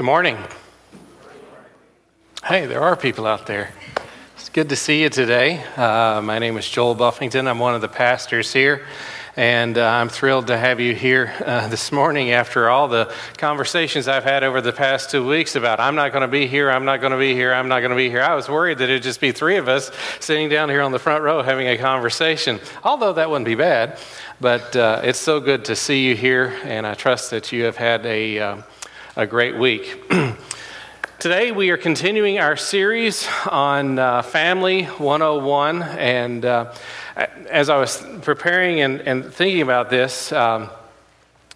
Good morning. Hey, there are people out there. It's good to see you today. Uh, my name is Joel Buffington. I'm one of the pastors here, and uh, I'm thrilled to have you here uh, this morning after all the conversations I've had over the past two weeks about I'm not going to be here, I'm not going to be here, I'm not going to be here. I was worried that it'd just be three of us sitting down here on the front row having a conversation, although that wouldn't be bad. But uh, it's so good to see you here, and I trust that you have had a uh, a great week. Today, we are continuing our series on uh, Family 101. And uh, as I was preparing and, and thinking about this, um,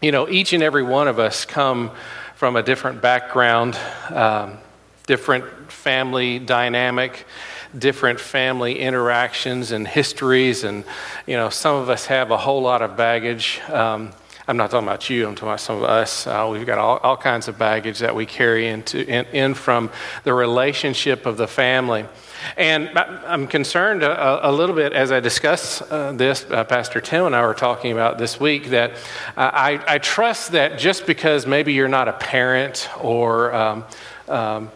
you know, each and every one of us come from a different background, um, different family dynamic, different family interactions and histories. And, you know, some of us have a whole lot of baggage. Um, I'm not talking about you, I'm talking about some of us. Uh, we've got all, all, kinds of baggage that we carry into, in, in, from the relationship of the family. And I'm concerned a, a little bit as I discuss uh, this. Uh, Pastor Tim and I were talking about this week that uh, I, I, trust that just because maybe you're not a parent or um, um,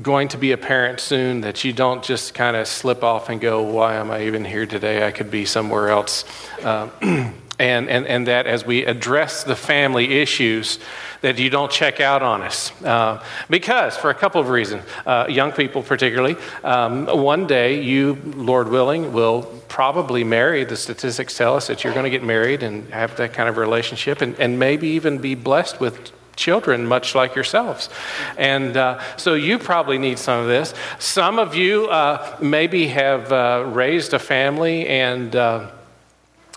going to be a parent soon, that you don't just kind of slip off and go, Why am I even here today? I could be somewhere else. Uh, and, and, and that as we address the family issues, that you don't check out on us. Uh, because, for a couple of reasons, uh, young people particularly, um, one day you, Lord willing, will probably marry. The statistics tell us that you're going to get married and have that kind of relationship, and, and maybe even be blessed with children, much like yourselves. And uh, so you probably need some of this. Some of you uh, maybe have uh, raised a family and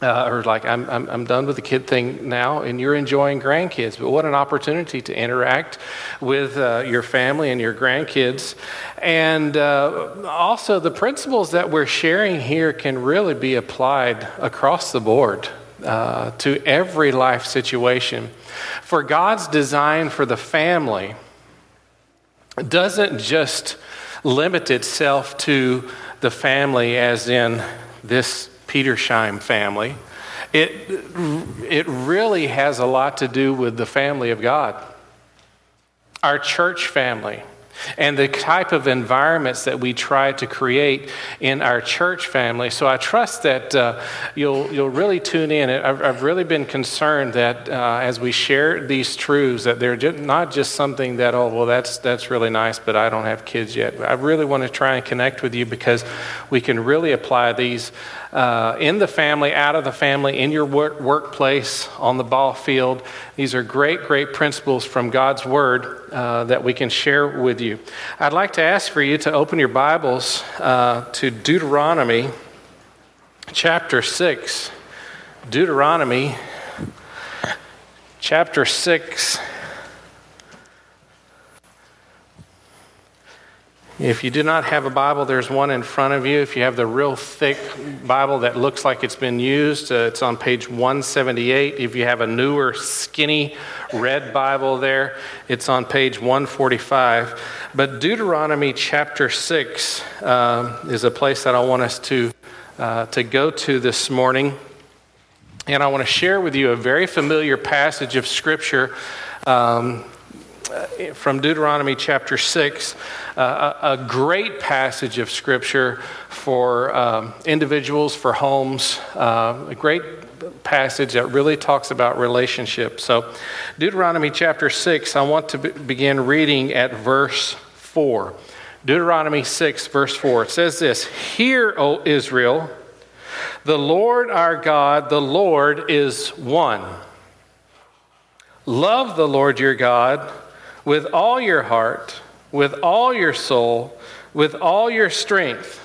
uh, or like I'm, I'm, I'm, done with the kid thing now and you're enjoying grandkids. But what an opportunity to interact with uh, your family and your grandkids. And uh, also the principles that we're sharing here can really be applied across the board uh, to every life situation. For god's design for the family doesn't just limit itself to the family as in this Petersheim family, it, it really has a lot to do with the family of God, our church family and the type of environments that we try to create in our church family. So I trust that uh, you'll, you'll really tune in. I've, I've really been concerned that uh, as we share these truths, that they're just not just something that, oh, well, that's, that's really nice, but I don't have kids yet. I really want to try and connect with you because we can really apply these uh, in the family, out of the family, in your work, workplace, on the ball field. These are great, great principles from God's Word uh, that we can share with you. I'd like to ask for you to open your Bibles uh, to Deuteronomy chapter 6. Deuteronomy chapter 6. If you do not have a Bible, there's one in front of you. If you have the real thick Bible that looks like it's been used, uh, it's on page 178. If you have a newer, skinny red Bible there, it's on page 145. But Deuteronomy chapter 6 uh, is a place that I want us to, uh, to go to this morning. And I want to share with you a very familiar passage of Scripture. Um, from Deuteronomy chapter 6, uh, a, a, great passage of scripture for um, individuals, for homes, uh, a great passage that really talks about relationships. So, Deuteronomy chapter 6, I want to be- begin reading at verse 4. Deuteronomy 6, verse 4. It says this Hear, O Israel, the Lord our God, the Lord is one. Love the Lord your God with all your heart, with all your soul, with all your strength.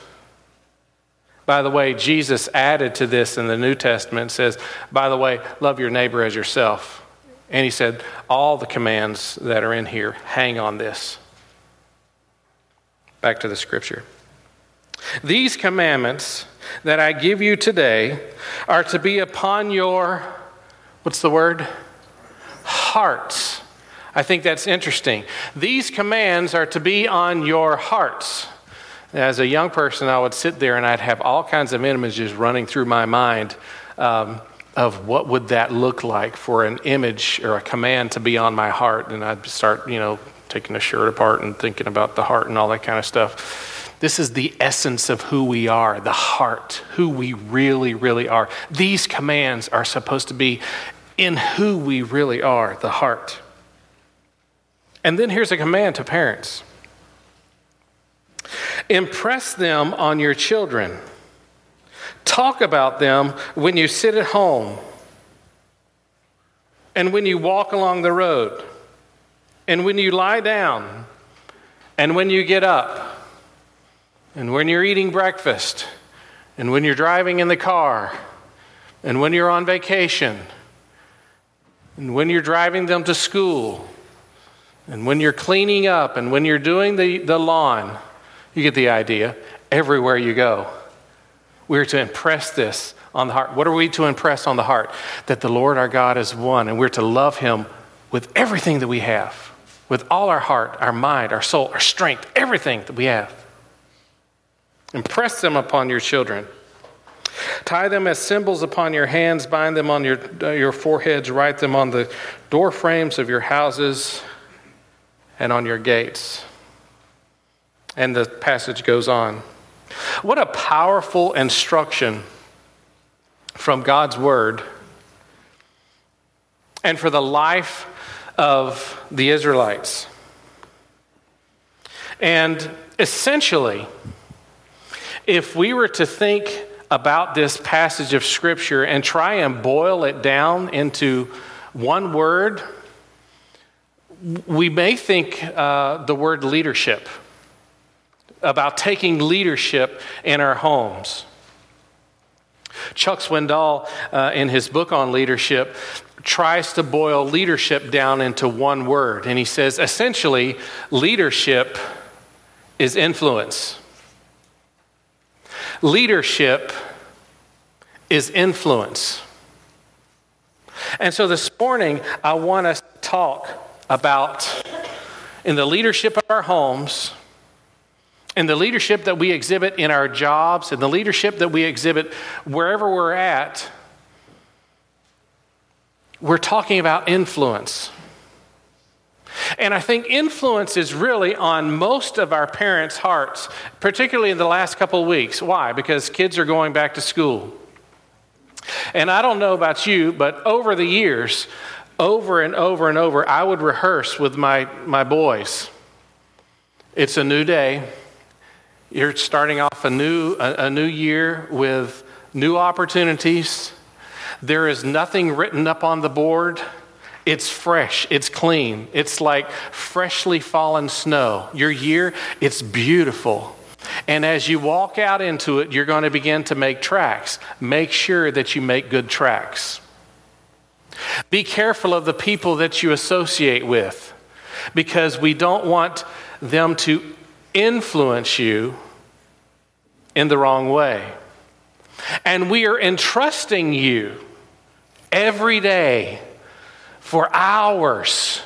By the way, Jesus added to this in the New Testament says, by the way, love your neighbor as yourself. And he said, all the commands that are in here hang on this. Back to the scripture. These commandments that I give you today are to be upon your, what's the word? Hearts. I think that's interesting. These commands are to be on your hearts. As a young person, I would sit there and I'd have all kinds of images running through my mind um, of what would that look like for an image or a command to be on my heart. And I'd start, you know, taking a shirt apart and thinking about the heart and all that kind of stuff. This is the essence of who we are, the heart, who we really, really are. These commands are supposed to be in who we really are, the heart. And then here's a command to parents impress them on your children. Talk about them when you sit at home and when you walk along the road and when you lie down and when you get up and when you're eating breakfast and when you're driving in the car and when you're on vacation and when you're driving them to school and when you're cleaning up and when you're doing the, the lawn, you get the idea. Everywhere you go, we're to impress this on the heart. What are we to impress on the heart? That the Lord our God is one, and we're to love him with everything that we have, with all our heart, our mind, our soul, our strength, everything that we have. Impress them upon your children. Tie them as symbols upon your hands, bind them on your, uh, your foreheads, write them on the door frames of your houses and on your gates. And the passage goes on. What a powerful instruction from God's Word and for the life of the Israelites. And essentially, if we were to think about this passage of Scripture and try and boil it down into one word, we may think uh, the word leadership, about taking leadership in our homes. Chuck Swindoll, uh, in his book on leadership, tries to boil leadership down into one word. And he says essentially, leadership is influence. Leadership is influence. And so this morning, I want us to talk about in the leadership of our homes, in the leadership that we exhibit in our jobs, in the leadership that we exhibit wherever we're at, we're talking about influence. And I think influence is really on most of our parents' hearts, particularly in the last couple of weeks. Why? Because kids are going back to school. And I don't know about you, but over the years, over and over and over, I would rehearse with my, my boys. It's a new day. You're starting off a new, a, a new year with new opportunities. There is nothing written up on the board. It's fresh, it's clean, it's like freshly fallen snow. Your year, it's beautiful. And as you walk out into it, you're going to begin to make tracks. Make sure that you make good tracks. Be careful of the people that you associate with because we don't want them to influence you in the wrong way. And we are entrusting you every day for hours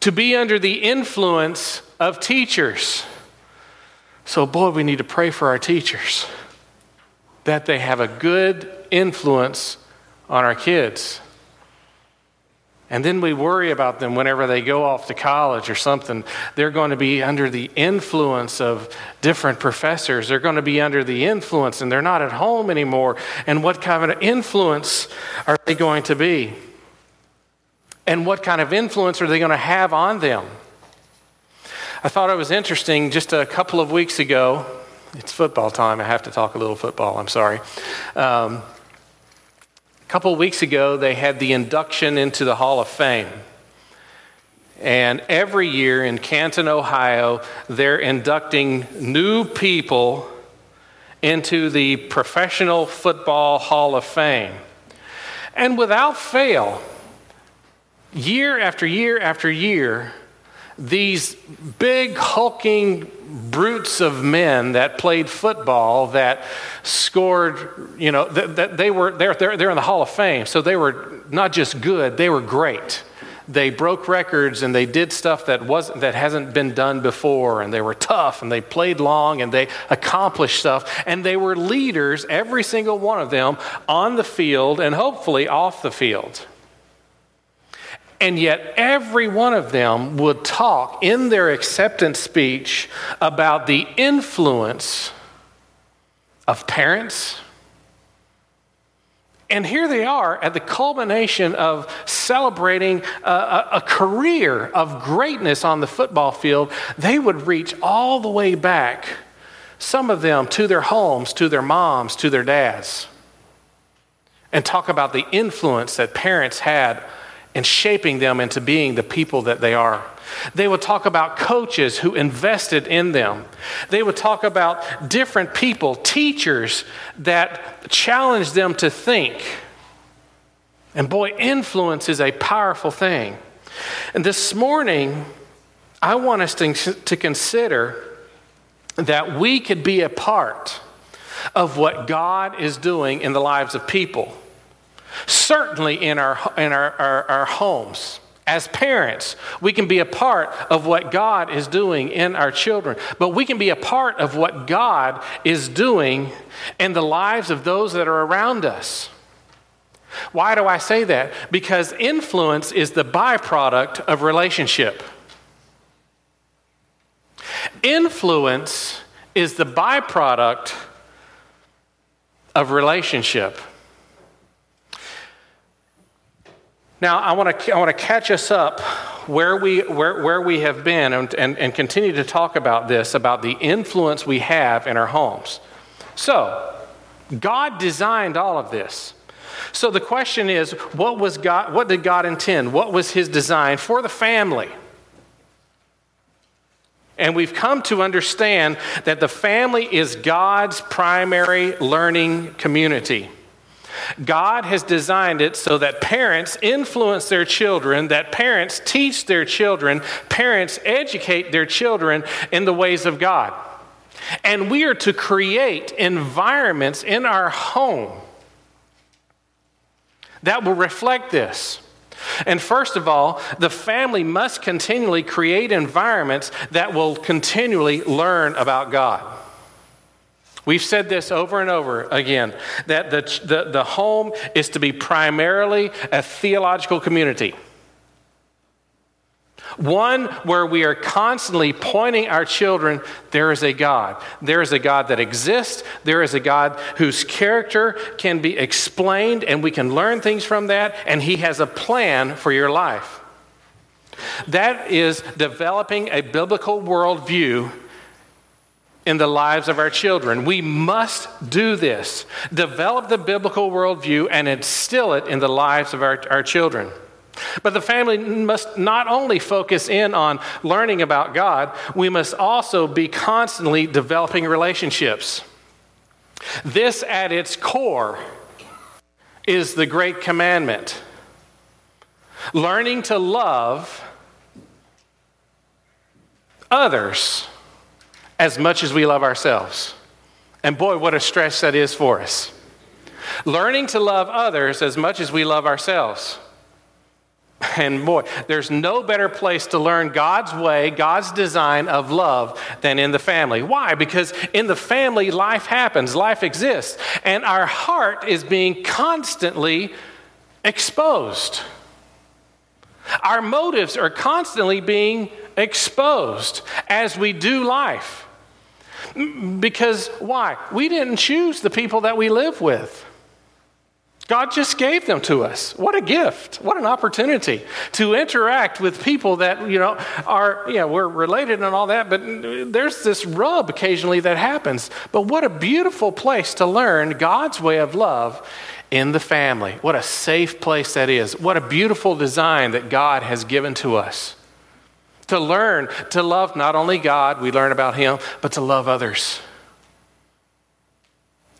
to be under the influence of teachers. So, boy, we need to pray for our teachers that they have a good influence on our kids. And then we worry about them whenever they go off to college or something. They're going to be under the influence of different professors. They're going to be under the influence and they're not at home anymore. And what kind of influence are they going to be? And what kind of influence are they going to have on them? I thought it was interesting just a couple of weeks ago. It's football time. I have to talk a little football. I'm sorry. Um, a couple weeks ago, they had the induction into the Hall of Fame. And every year in Canton, Ohio, they're inducting new people into the Professional Football Hall of Fame. And without fail, year after year after year, these big, hulking brutes of men that played football that scored, you know, that, that they were, they're, they're, they're in the Hall of Fame. So they were not just good, they were great. They broke records and they did stuff that, wasn't, that hasn't been done before. And they were tough and they played long and they accomplished stuff. And they were leaders, every single one of them, on the field and hopefully off the field. And yet, every one of them would talk in their acceptance speech about the influence of parents. And here they are at the culmination of celebrating a, a, a, career of greatness on the football field. They would reach all the way back, some of them to their homes, to their moms, to their dads, and talk about the influence that parents had in shaping them into being the people that they are. They would talk about coaches who invested in them. They would talk about different people, teachers that challenged them to think. And boy, influence is a powerful thing. And this morning, I want us to, to consider that we could be a part of what God is doing in the lives of people. Certainly in our, in our, our, our homes. As parents, we can be a part of what God is doing in our children, but we can be a part of what God is doing in the lives of those that are around us. Why do I say that? Because influence is the byproduct of relationship. Influence is the byproduct of relationship. Now, I want to, I want to catch us up where we, where, where we have been and, and, and continue to talk about this, about the influence we have in our homes. So, God designed all of this. So the question is, what was God, what did God intend? What was his design for the family? And we've come to understand that the family is God's primary learning community. God has designed it so that parents influence their children, that parents teach their children, parents educate their children in the ways of God. And we are to create environments in our home that will reflect this. And first of all, the family must continually create environments that will continually learn about God. We've said this over and over again that the, the, the home is to be primarily a theological community. One where we are constantly pointing our children there is a God. There is a God that exists. There is a God whose character can be explained, and we can learn things from that, and He has a plan for your life. That is developing a biblical worldview in the lives of our children. We must do this. Develop the biblical worldview and instill it in the lives of our, our children. But the family must not only focus in on learning about God, we must also be constantly developing relationships. This, at its core, is the great commandment learning to love others as much as we love ourselves. And boy, what a stress that is for us. Learning to love others as much as we love ourselves. And boy, there's no better place to learn God's way, God's design of love than in the family. Why? Because in the family, life happens, life exists, and our heart is being constantly exposed. Our motives are constantly being exposed as we do life. Because why? We didn't choose the people that we live with. God just gave them to us. What a gift. What an opportunity to interact with people that, you know, are, yeah, we're related and all that, but there's this rub occasionally that happens. But what a beautiful place to learn God's way of love in the family. What a safe place that is. What a beautiful design that God has given to us to learn to love not only God, we learn about Him, but to love others.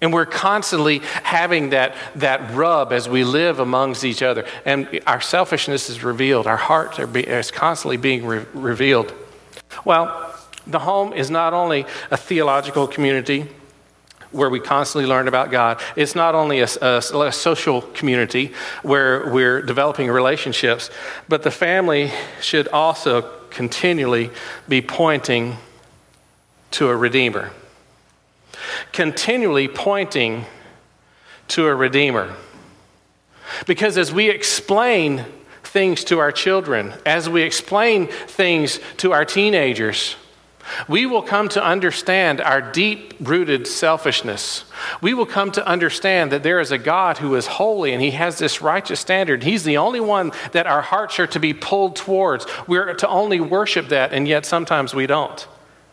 And we're constantly having that, that rub as we live amongst each other. And our selfishness is revealed, our hearts are be, is constantly being re- revealed. Well, the home is not only a theological community where we constantly learn about God, it's not only a, a, a social community where we're developing relationships, but the family should also continually be pointing to a Redeemer. Continually pointing to a Redeemer. Because as we explain things to our children, as we explain things to our teenagers, we will come to understand our deep rooted selfishness. We will come to understand that there is a God who is holy and he has this righteous standard. He's the only one that our hearts are to be pulled towards. We're to only worship that, and yet sometimes we don't.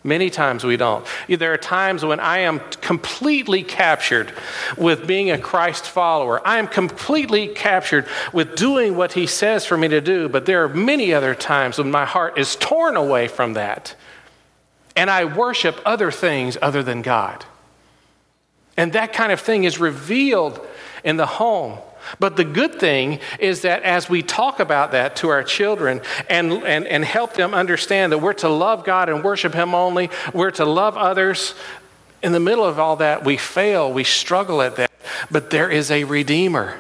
Many times we don't. There are times when I am completely captured with being a Christ follower. I am completely captured with doing what He says for me to do, but there are many other times when my heart is torn away from that and I worship other things other than God. And that kind of thing is revealed in the home. But the good thing is that as we talk about that to our children and, and, and help them understand that we're to love God and worship Him only, we're to love others, in the middle of all that, we fail, we struggle at that. But there is a Redeemer.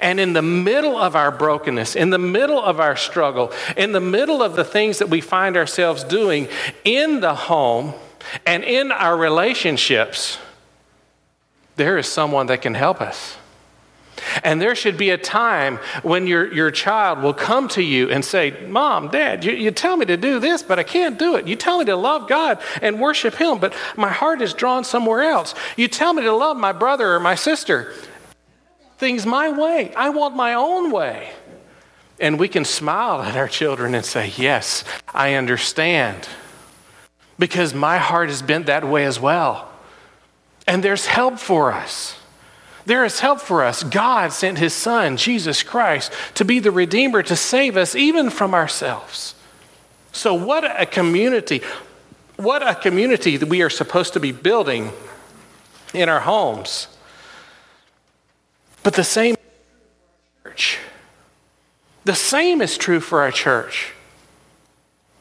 And in the middle of our brokenness, in the middle of our struggle, in the middle of the things that we find ourselves doing in the home and in our relationships, there is someone that can help us. And there should be a time when your, your child will come to you and say, Mom, Dad, you, you tell me to do this, but I can't do it. You tell me to love God and worship Him, but my heart is drawn somewhere else. You tell me to love my brother or my sister, things my way. I want my own way. And we can smile at our children and say, Yes, I understand. Because my heart is bent that way as well. And there's help for us. There is help for us. God sent his son, Jesus Christ, to be the Redeemer, to save us even from ourselves. So, what a community, what a community that we are supposed to be building in our homes. But the same church. The same is true for our church.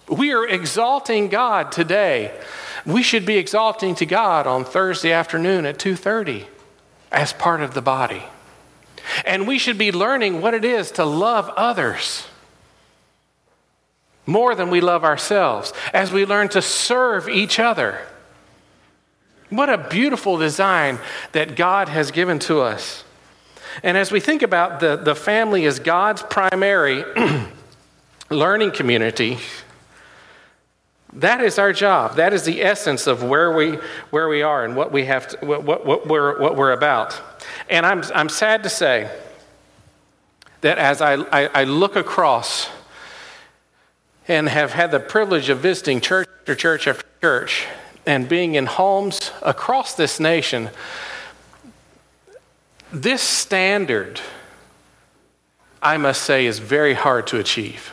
We are exalting God today. We should be exalting to God on Thursday afternoon at 2:30 as part of the body. And we should be learning what it is to love others more than we love ourselves as we learn to serve each other. What a beautiful design that God has given to us. And as we think about the, the family as God's primary learning community, that is our job. That is the essence of where we, where we are and what, we have to, what, what, what, we're, what we're about. And I'm, I'm sad to say that as I, I, I look across and have had the privilege of visiting church after church after church and being in homes across this nation, this standard, I must say, is very hard to achieve.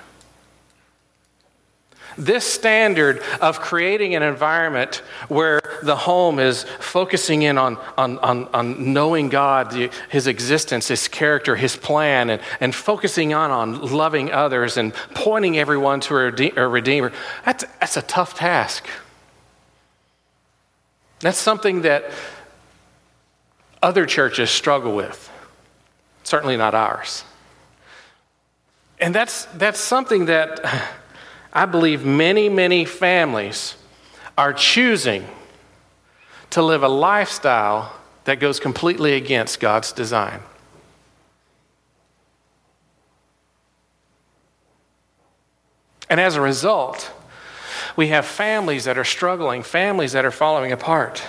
This standard of creating an environment where the home is focusing in on, on, on, on knowing God, His existence, His character, His plan, and, and focusing on, on loving others and pointing everyone to a, a Redeemer, that's, that's a tough task. That's something that other churches struggle with. Certainly not ours. And that's, that's something that I believe many, many families are choosing to live a lifestyle that goes completely against God's design. And as a result, we have families that are struggling, families that are falling apart.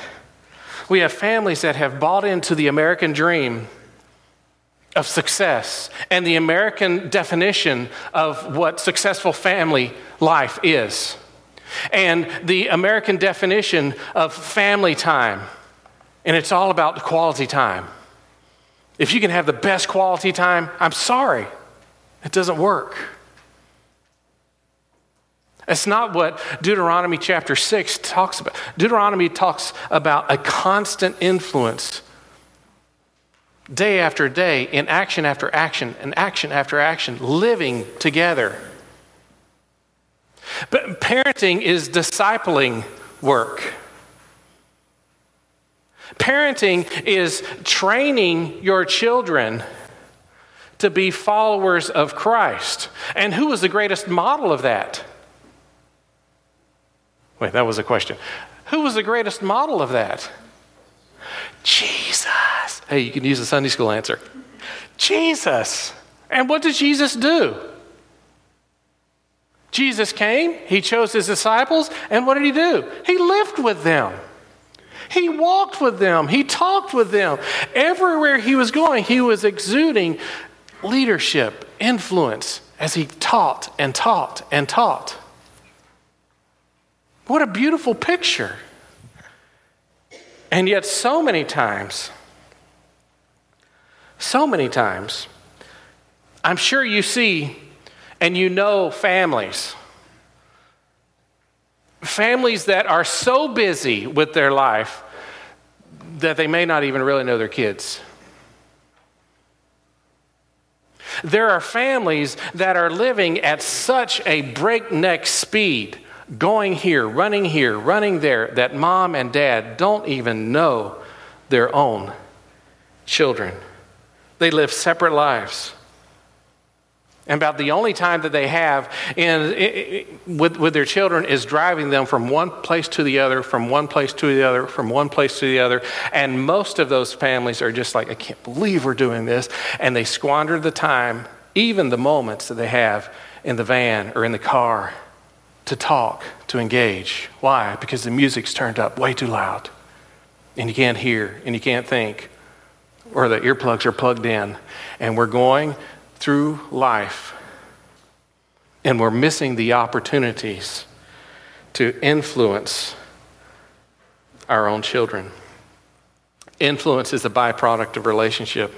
We have families that have bought into the American dream of success and the American definition of what successful family life is, and the American definition of family time. And it's all about the quality time. If you can have the best quality time, I'm sorry, it doesn't work. That's not what Deuteronomy chapter 6 talks about. Deuteronomy talks about a constant influence day after day, in action after action, and action after action, living together. But parenting is discipling work. Parenting is training your children to be followers of Christ. And who was the greatest model of that? Wait, that was a question. Who was the greatest model of that? Jesus. Hey, you can use the Sunday school answer. Jesus. And what did Jesus do? Jesus came, he chose his disciples, and what did he do? He lived with them. He walked with them, he talked with them. Everywhere he was going, he was exuding leadership, influence as he taught and taught and taught. What a beautiful picture. And yet, so many times, so many times, I'm sure you see and you know families. Families that are so busy with their life that they may not even really know their kids. There are families that are living at such a breakneck speed, going here, running here, running there, that mom and dad don't even know their own children. They live separate lives. And about the only time that they have in, with, with their children is driving them from one place to the other, from one place to the other, from one place to the other. And most of those families are just like, I can't believe we're doing this. And they squander the time, even the moments that they have in the van or in the car to talk, to engage. Why? Because the music's turned up way too loud. And you can't hear and you can't think, or the earplugs are plugged in. And we're going through life and we're missing the opportunities to influence our own children. Influence is a byproduct of relationship.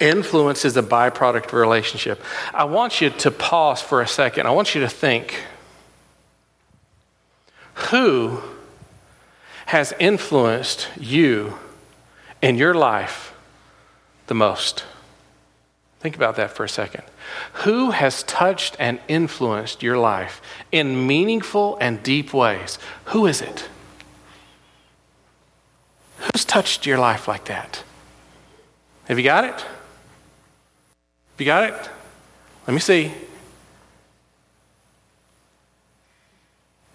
Influence is a byproduct of relationship. I want you to pause for a second. I want you to think who has influenced you in your life the most? Think about that for a second. Who has touched and influenced your life in meaningful and deep ways? Who is it? Who's touched your life like that? Have you got it? You got it? Let me see.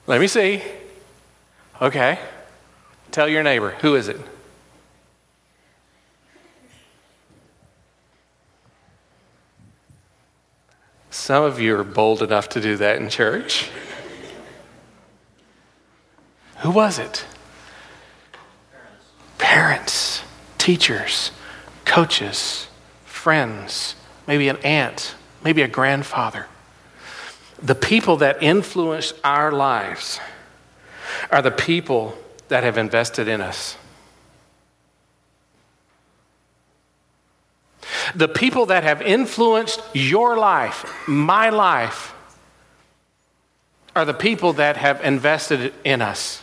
Let me see. Okay. Tell your neighbor. Who is it? Some of you are bold enough to do that in church. Who was it? Parents, teachers, coaches, friends, maybe an aunt, maybe a grandfather. The people that influence our lives are the people that have invested in us. The people that have influenced your life, my life, are the people that have invested in us.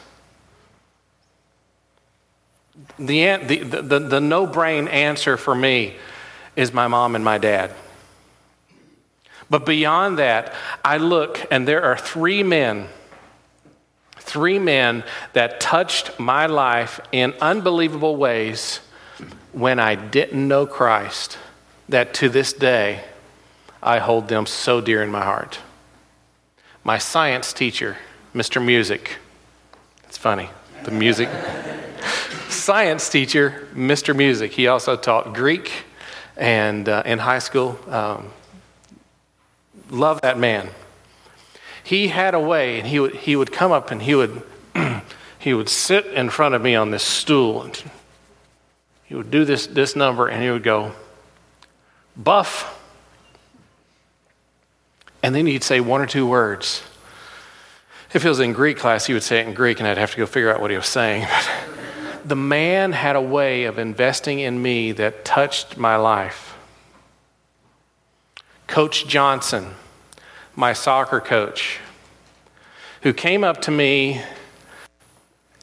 The, the, the, the no brain answer for me is my mom and my dad. But beyond that, I look and there are three men, three men that touched my life in unbelievable ways when I didn't know Christ that to this day I hold them so dear in my heart. My science teacher, Mr. Music, it's funny, the music. science teacher, Mr. Music, he also taught Greek and uh, in high school. Um, love that man. He had a way, and he would, he would come up and he would, he would sit in front of me on this stool. And he would do this, this number, and he would go, buff. And then he'd say one or two words. If it was in Greek class, he would say it in Greek, and I'd have to go figure out what he was saying. The man had a way of investing in me that touched my life. Coach Johnson, my soccer coach, who came up to me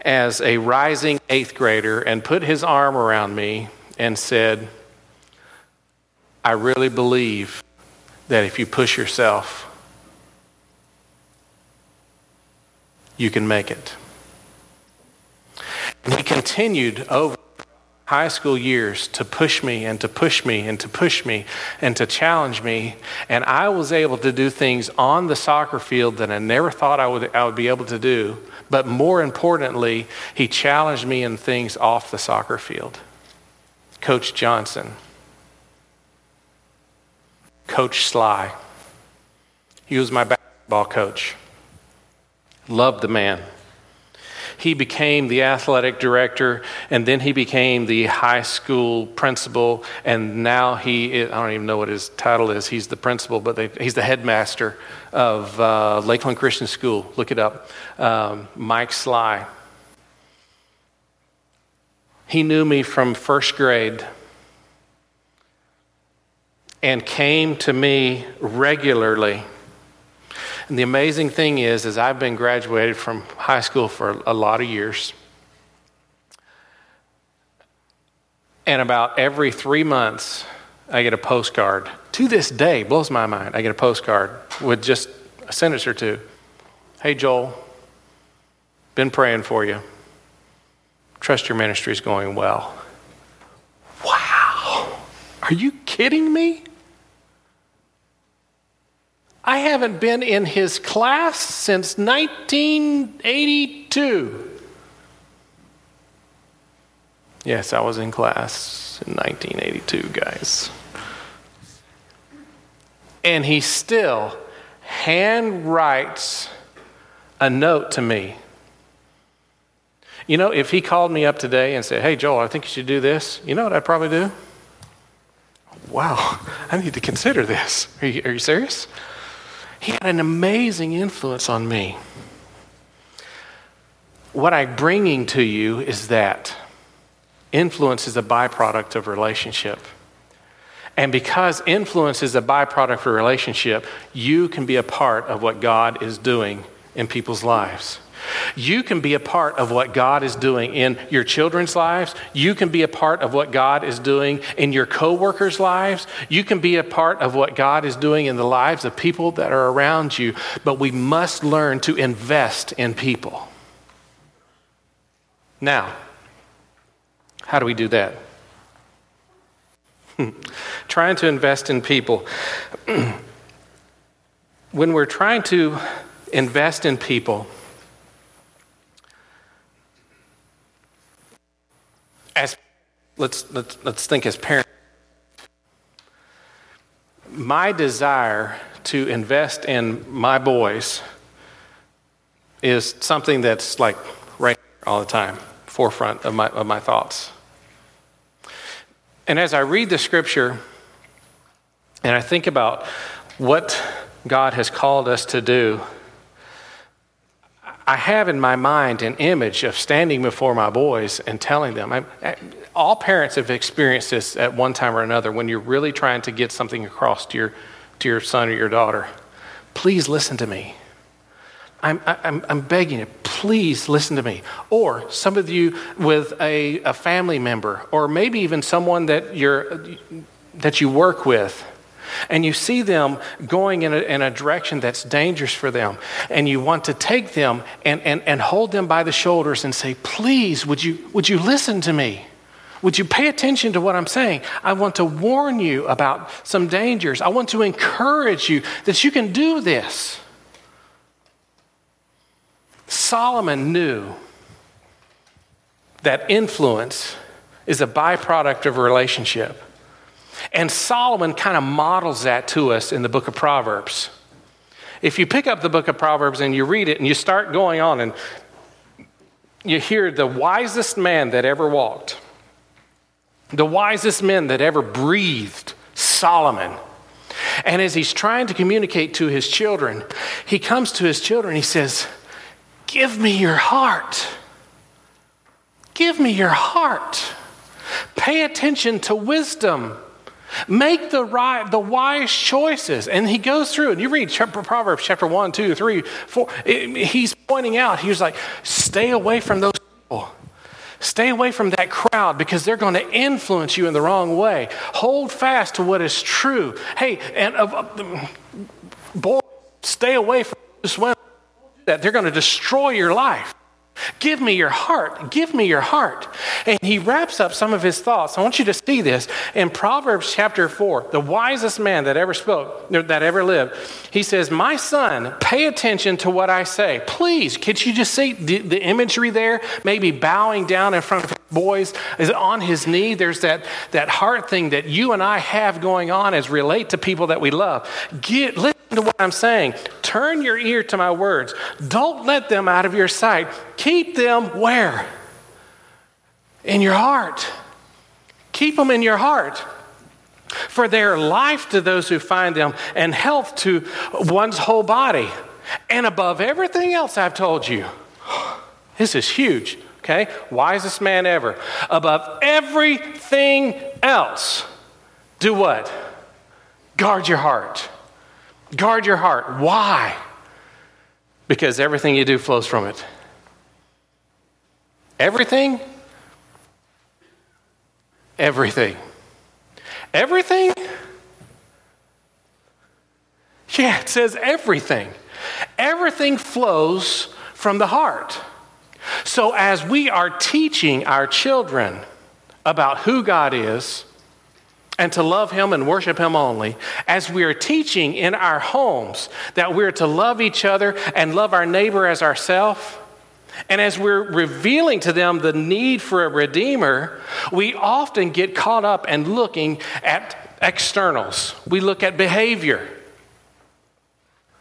as a rising eighth grader and put his arm around me and said, I really believe that if you push yourself, you can make it. And he continued over high school years to push me and to push me and to push me and to challenge me. And I was able to do things on the soccer field that I never thought I would, I would be able to do. But more importantly, he challenged me in things off the soccer field. Coach Johnson. Coach Sly. He was my basketball coach. Loved the man. He became the athletic director, and then he became the high school principal, and now he is, I don't even know what his title is. He's the principal, but they, he's the headmaster of uh, Lakeland Christian School. Look it up. Um, Mike Sly. He knew me from first grade and came to me regularly. And the amazing thing is, is I've been graduated from high school for a lot of years. And about every three months, I get a postcard. To this day, blows my mind. I get a postcard with just a sentence or two. Hey, Joel, been praying for you. Trust your ministry is going well. Wow. Are you kidding me? I haven't been in his class since 1982. Yes, I was in class in 1982, guys. And he still hand writes a note to me. You know, if he called me up today and said, Hey, Joel, I think you should do this, you know what I'd probably do? Wow, I need to consider this. Are you, are you serious? He had an amazing influence on me. What I'm bringing to you is that influence is a byproduct of relationship. And because influence is a byproduct of relationship, you can be a part of what God is doing in people's lives. You can be a part of what God is doing in your children's lives. You can be a part of what God is doing in your coworkers' lives. You can be a part of what God is doing in the lives of people that are around you. But we must learn to invest in people. Now, how do we do that? Hmm. trying to invest in people. when we're trying to invest in people, as let's, let's, let's think as parents. My desire to invest in my boys is something that's like right all the time, forefront of my, of my thoughts. And as I read the scripture and I think about what God has called us to do I have in my mind an image of standing before my boys and telling them. I, all parents have experienced this at one time or another when you're really trying to get something across to your, to your son or your daughter. Please listen to me. I'm, I'm, I'm begging you, please listen to me. Or some of you with a, a family member, or maybe even someone that, you're, that you work with and you see them going in a, in a, direction that's dangerous for them, and you want to take them and, and, and hold them by the shoulders and say, Please, would you, would you listen to me? Would you pay attention to what I'm saying? I want to warn you about some dangers. I want to encourage you that you can do this. Solomon knew that influence is a byproduct of a relationship. And Solomon kind of models that to us in the book of Proverbs. If you pick up the book of Proverbs and you read it and you start going on and you hear the wisest man that ever walked, the wisest men that ever breathed, Solomon. And as he's trying to communicate to his children, he comes to his children, he says, Give me your heart. Give me your heart. Pay attention to wisdom. Make the right, the wise choices. And he goes through, and you read Proverbs chapter 1, 2, 3, 4. he's pointing out, he's like, stay away from those people. Stay away from that crowd because they're going to influence you in the wrong way. Hold fast to what is true. Hey, and uh, boy, stay away from this women that they're going to destroy your life. Give me your heart. Give me your heart. And he wraps up some of his thoughts. I want you to see this in Proverbs chapter 4, the wisest man that ever spoke, that ever lived. He says, My son, pay attention to what I say. Please, could you just see the, the imagery there? Maybe bowing down in front of boys is on his knee. There's that, that heart thing that you and I have going on as relate to people that we love. Get, listen to what I'm saying. Turn your ear to my words. Don't let them out of your sight. Keep them where? In your heart. Keep them in your heart. For they are life to those who find them and health to one's whole body. And above everything else I've told you, this is huge, okay? Wisest man ever. Above everything else, do what? Guard your heart. Guard your heart. Why? Because everything you do flows from it. Everything? Everything. Everything? Yeah, it says everything. Everything flows from the heart. So, as we are teaching our children about who God is and to love Him and worship Him only, as we are teaching in our homes that we're to love each other and love our neighbor as ourselves, and as we're revealing to them the need for a redeemer, we often get caught up and looking at externals. We look at behavior.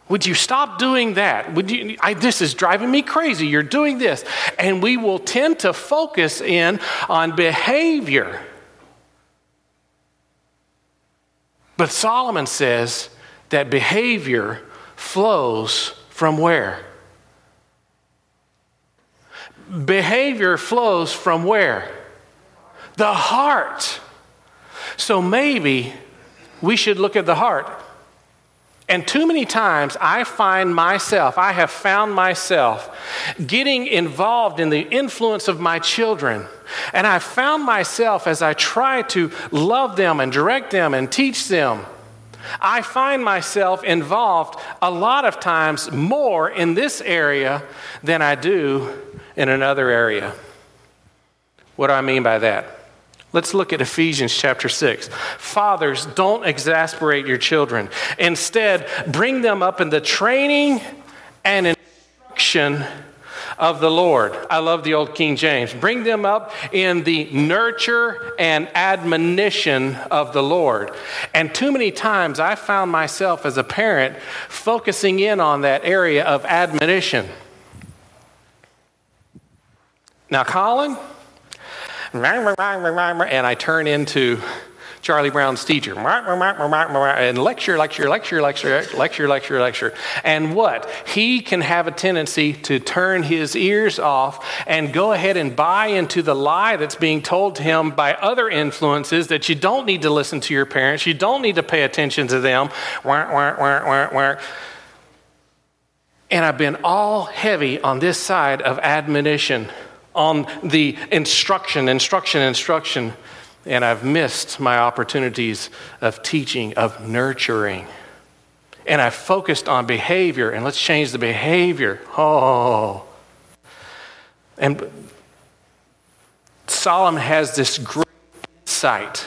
Would you stop doing that? Would you, I, this is driving me crazy. You're doing this. And we will tend to focus in on behavior. But Solomon says that behavior flows from where? Behavior flows from where? The heart. So maybe we should look at the heart. And too many times I find myself, I have found myself getting involved in the influence of my children. And I found myself as I try to love them and direct them and teach them, I find myself involved a lot of times more in this area than I do in another area. What do I mean by that? Let's look at Ephesians chapter 6. Fathers, don't exasperate your children. Instead, bring them up in the training and instruction of the Lord. I love the old King James. Bring them up in the nurture and admonition of the Lord. And too many times I found myself as a parent focusing in on that area of admonition. Now, Colin, and I turn into Charlie Brown's teacher and lecture, lecture, lecture, lecture, lecture, lecture, lecture. And what? He can have a tendency to turn his ears off and go ahead and buy into the lie that's being told to him by other influences that you don't need to listen to your parents, you don't need to pay attention to them. And I've been all heavy on this side of admonition on the instruction, instruction, instruction, and I've missed my opportunities of teaching, of nurturing. And I focused on behavior, and let's change the behavior. Oh. And Solomon has this great insight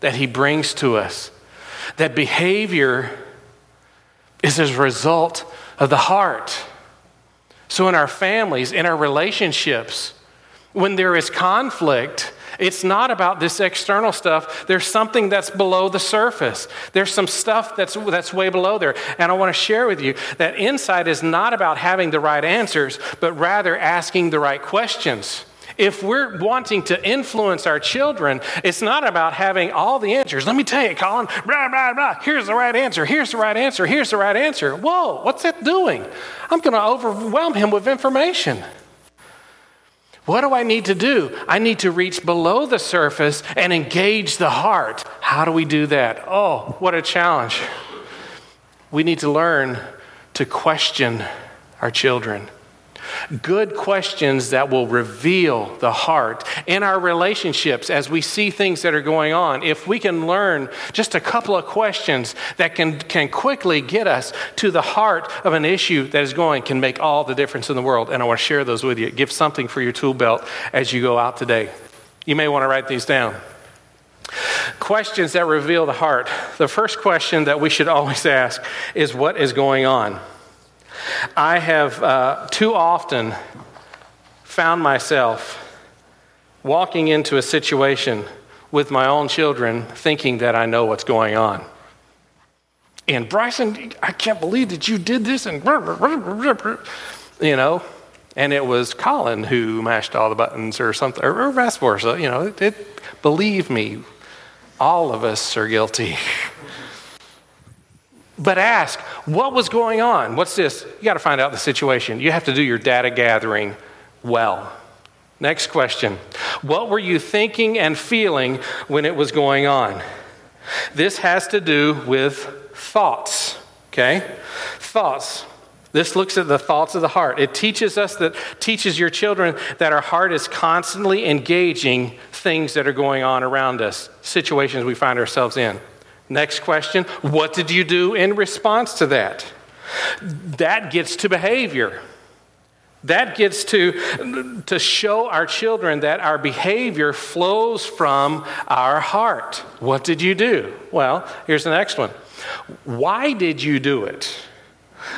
that he brings to us that behavior is as a result of the heart. So, in our families, in our relationships, when there is conflict, it's not about this external stuff. There's something that's below the surface. There's some stuff that's, that's way below there. And I want to share with you that insight is not about having the right answers, but rather asking the right questions. If we're wanting to influence our children, it's not about having all the answers. Let me tell you, Colin, blah, blah, blah. Here's the right answer. Here's the right answer. Here's the right answer. Whoa, what's that doing? I'm going to overwhelm him with information. What do I need to do? I need to reach below the surface and engage the heart. How do we do that? Oh, what a challenge. We need to learn to question our children. Good questions that will reveal the heart in our relationships as we see things that are going on. If we can learn just a couple of questions that can, can quickly get us to the heart of an issue that is going, can make all the difference in the world. And I want to share those with you. Give something for your tool belt as you go out today. You may want to write these down. Questions that reveal the heart. The first question that we should always ask is what is going on? I have uh, too often found myself walking into a situation with my own children thinking that I know what's going on. And Bryson, I can't believe that you did this. And, you know, and it was Colin who mashed all the buttons or something, or, vice versa. You know, it, it, believe me, all of us are guilty. But ask, what was going on? What's this? You got to find out the situation. You have to do your data gathering well. Next question What were you thinking and feeling when it was going on? This has to do with thoughts, okay? Thoughts. This looks at the thoughts of the heart. It teaches us that, teaches your children that our heart is constantly engaging things that are going on around us, situations we find ourselves in. Next question What did you do in response to that? That gets to behavior. That gets to, to show our children that our behavior flows from our heart. What did you do? Well, here's the next one. Why did you do it?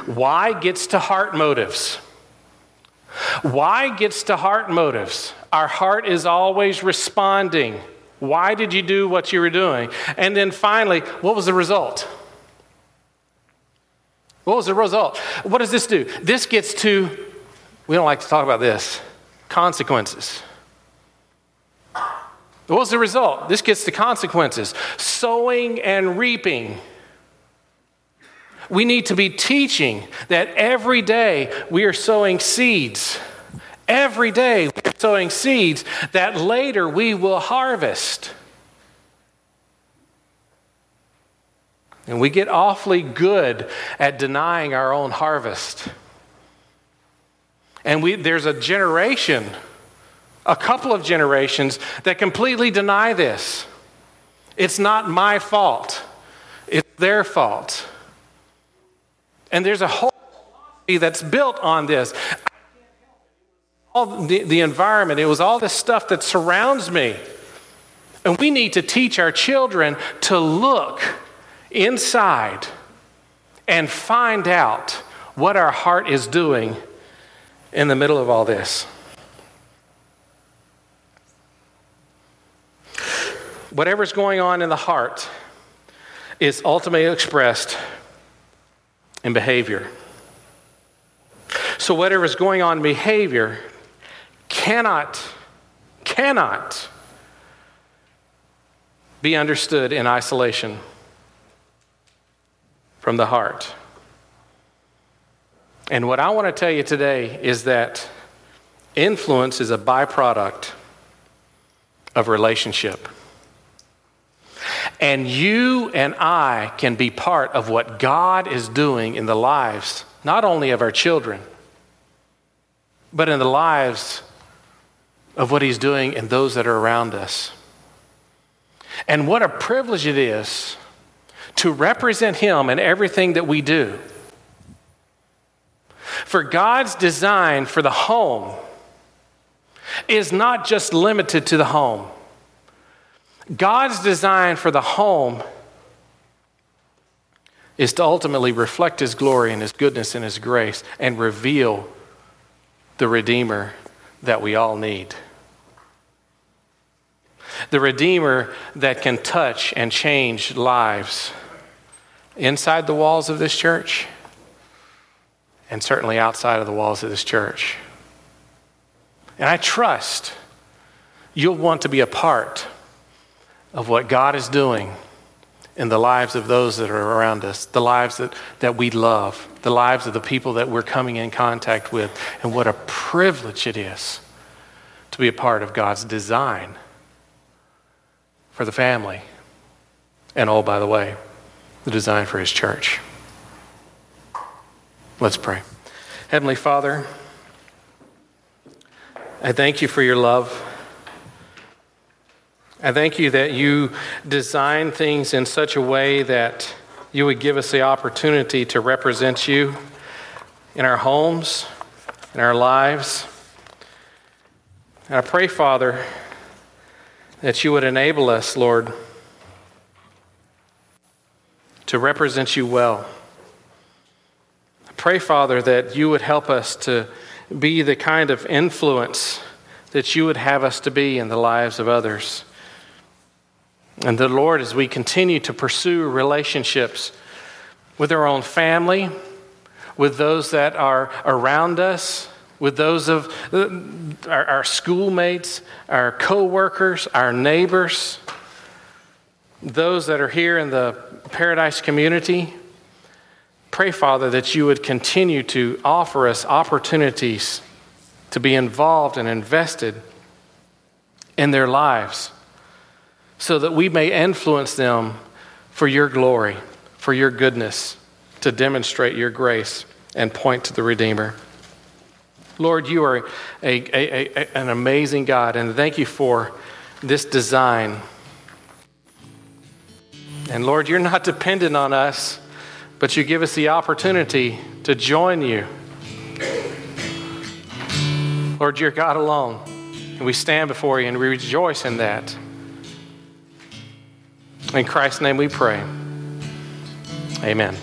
Why gets to heart motives. Why gets to heart motives. Our heart is always responding. Why did you do what you were doing? And then finally, what was the result? What was the result? What does this do? This gets to, we don't like to talk about this, consequences. What was the result? This gets to consequences sowing and reaping. We need to be teaching that every day we are sowing seeds. Every day sowing seeds that later we will harvest. And we get awfully good at denying our own harvest. And we, there's a generation, a couple of generations, that completely deny this. It's not my fault, it's their fault. And there's a whole philosophy that's built on this all the, the environment, it was all the stuff that surrounds me. And we need to teach our children to look inside and find out what our heart is doing in the middle of all this. Whatever's going on in the heart is ultimately expressed in behavior. So, whatever's going on in behavior cannot, cannot be understood in isolation from the heart. And what I want to tell you today is that influence is a byproduct of relationship. And you and I can be part of what God is doing in the lives, not only of our children, but in the lives of what He's doing in those that are around us. And what a privilege it is to represent Him in everything that we do. For God's design for the home is not just limited to the home. God's design for the home is to ultimately reflect His glory and His goodness and His grace and reveal the Redeemer that we all need the Redeemer that can touch and change lives inside the walls of this church and certainly outside of the walls of this church. And I trust you'll want to be a part of what God is doing in the lives of those that are around us, the lives that, that we love, the lives of the people that we're coming in contact with, and what a privilege it is to be a part of God's design for the family. And oh, by the way, the design for his church. Let's pray. Heavenly Father, I thank you for your love. I thank you that you design things in such a way that you would give us the opportunity to represent you in our homes, in our lives. And I pray, Father, that you would enable us, Lord, to represent you well. I pray, Father, that you would help us to be the kind of influence that you would have us to be in the lives of others. And the Lord, as we continue to pursue relationships with our own family, with those that are around us, with those of our, our schoolmates, our co-workers, our neighbors, those that are here in the Paradise community. Pray, Father, that you would continue to offer us opportunities to be involved and invested in their lives so that we may influence them for your glory, for your goodness, to demonstrate your grace and point to the Redeemer. Lord, you are a, a, a, an amazing God, and thank you for this design. And Lord, you're not dependent on us, but you give us the opportunity to join you. Lord, you're God alone, and we stand before you and we rejoice in that. In Christ's name we pray. Amen.